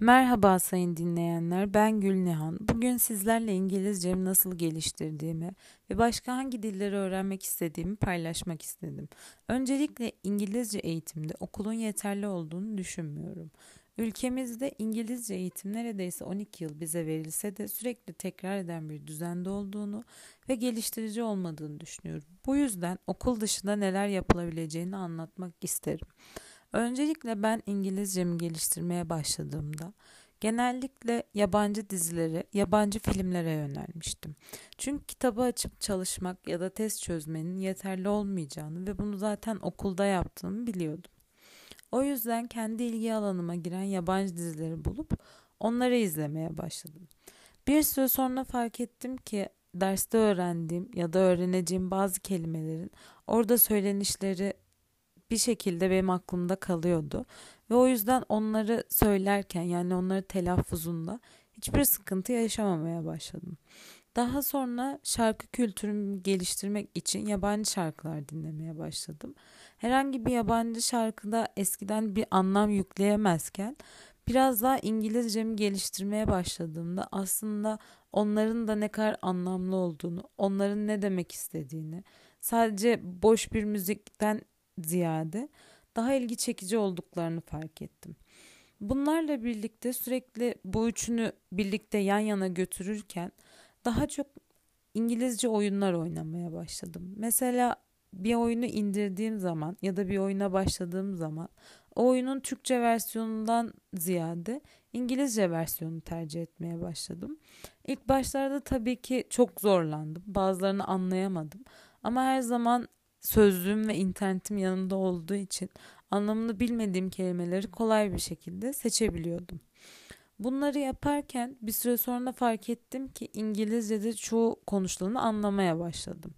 Merhaba sayın dinleyenler, ben Gülnihan. Bugün sizlerle İngilizcemi nasıl geliştirdiğimi ve başka hangi dilleri öğrenmek istediğimi paylaşmak istedim. Öncelikle İngilizce eğitimde okulun yeterli olduğunu düşünmüyorum. Ülkemizde İngilizce eğitim neredeyse 12 yıl bize verilse de sürekli tekrar eden bir düzende olduğunu ve geliştirici olmadığını düşünüyorum. Bu yüzden okul dışında neler yapılabileceğini anlatmak isterim. Öncelikle ben İngilizcemi geliştirmeye başladığımda genellikle yabancı dizilere, yabancı filmlere yönelmiştim. Çünkü kitabı açıp çalışmak ya da test çözmenin yeterli olmayacağını ve bunu zaten okulda yaptığımı biliyordum. O yüzden kendi ilgi alanıma giren yabancı dizileri bulup onları izlemeye başladım. Bir süre sonra fark ettim ki derste öğrendiğim ya da öğreneceğim bazı kelimelerin orada söylenişleri bir şekilde benim aklımda kalıyordu. Ve o yüzden onları söylerken yani onları telaffuzunda hiçbir sıkıntı yaşamamaya başladım. Daha sonra şarkı kültürümü geliştirmek için yabancı şarkılar dinlemeye başladım. Herhangi bir yabancı şarkıda eskiden bir anlam yükleyemezken biraz daha İngilizcemi geliştirmeye başladığımda aslında onların da ne kadar anlamlı olduğunu, onların ne demek istediğini, sadece boş bir müzikten ziyade daha ilgi çekici olduklarını fark ettim. Bunlarla birlikte sürekli bu üçünü birlikte yan yana götürürken daha çok İngilizce oyunlar oynamaya başladım. Mesela bir oyunu indirdiğim zaman ya da bir oyuna başladığım zaman o oyunun Türkçe versiyonundan ziyade İngilizce versiyonunu tercih etmeye başladım. İlk başlarda tabii ki çok zorlandım. Bazılarını anlayamadım. Ama her zaman sözlüğüm ve internetim yanımda olduğu için anlamını bilmediğim kelimeleri kolay bir şekilde seçebiliyordum. Bunları yaparken bir süre sonra fark ettim ki İngilizce'de çoğu konuşulanı anlamaya başladım.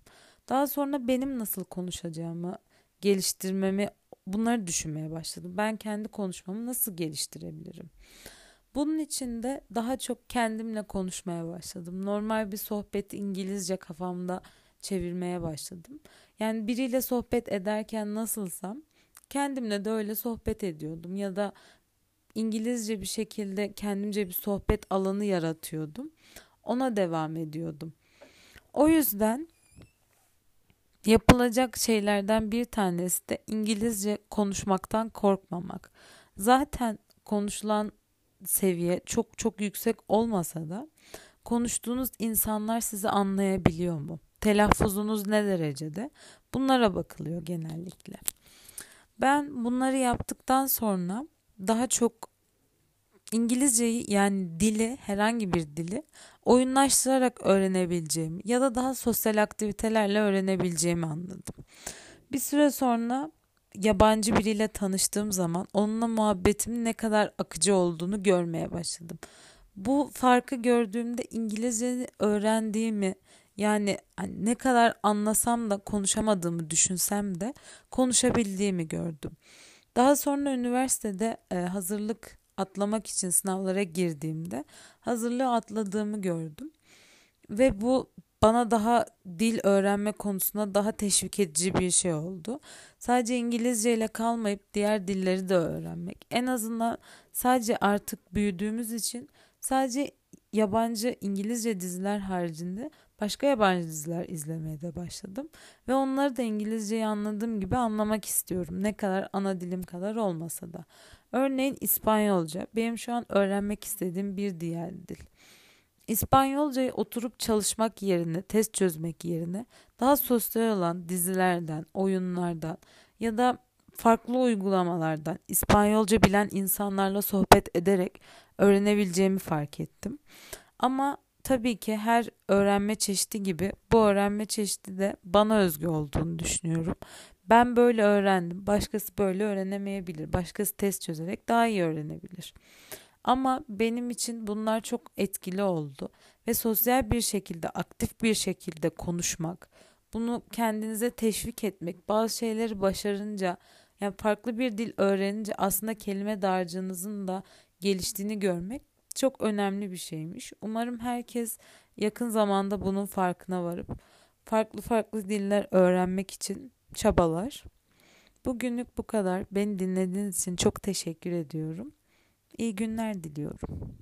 Daha sonra benim nasıl konuşacağımı geliştirmemi bunları düşünmeye başladım. Ben kendi konuşmamı nasıl geliştirebilirim? Bunun için de daha çok kendimle konuşmaya başladım. Normal bir sohbet İngilizce kafamda çevirmeye başladım. Yani biriyle sohbet ederken nasılsam kendimle de öyle sohbet ediyordum ya da İngilizce bir şekilde kendimce bir sohbet alanı yaratıyordum. Ona devam ediyordum. O yüzden yapılacak şeylerden bir tanesi de İngilizce konuşmaktan korkmamak. Zaten konuşulan seviye çok çok yüksek olmasa da konuştuğunuz insanlar sizi anlayabiliyor mu? Telaffuzunuz ne derecede? Bunlara bakılıyor genellikle. Ben bunları yaptıktan sonra daha çok İngilizceyi yani dili herhangi bir dili oyunlaştırarak öğrenebileceğimi ya da daha sosyal aktivitelerle öğrenebileceğimi anladım. Bir süre sonra yabancı biriyle tanıştığım zaman onunla muhabbetimin ne kadar akıcı olduğunu görmeye başladım. Bu farkı gördüğümde İngilizce öğrendiğimi yani hani ne kadar anlasam da konuşamadığımı düşünsem de konuşabildiğimi gördüm. Daha sonra üniversitede e, hazırlık atlamak için sınavlara girdiğimde hazırlığı atladığımı gördüm. Ve bu bana daha dil öğrenme konusunda daha teşvik edici bir şey oldu. Sadece İngilizce ile kalmayıp diğer dilleri de öğrenmek. En azından sadece artık büyüdüğümüz için sadece yabancı İngilizce diziler haricinde başka yabancı diziler izlemeye de başladım. Ve onları da İngilizceyi anladığım gibi anlamak istiyorum. Ne kadar ana dilim kadar olmasa da. Örneğin İspanyolca benim şu an öğrenmek istediğim bir diğer dil. İspanyolcayı oturup çalışmak yerine, test çözmek yerine daha sosyal olan dizilerden, oyunlardan ya da farklı uygulamalardan İspanyolca bilen insanlarla sohbet ederek öğrenebileceğimi fark ettim. Ama tabii ki her öğrenme çeşidi gibi bu öğrenme çeşidi de bana özgü olduğunu düşünüyorum. Ben böyle öğrendim. Başkası böyle öğrenemeyebilir. Başkası test çözerek daha iyi öğrenebilir. Ama benim için bunlar çok etkili oldu ve sosyal bir şekilde, aktif bir şekilde konuşmak, bunu kendinize teşvik etmek, bazı şeyleri başarınca, yani farklı bir dil öğrenince aslında kelime dağarcığınızın da geliştiğini görmek çok önemli bir şeymiş. Umarım herkes yakın zamanda bunun farkına varıp farklı farklı diller öğrenmek için çabalar. Bugünlük bu kadar. Beni dinlediğiniz için çok teşekkür ediyorum. İyi günler diliyorum.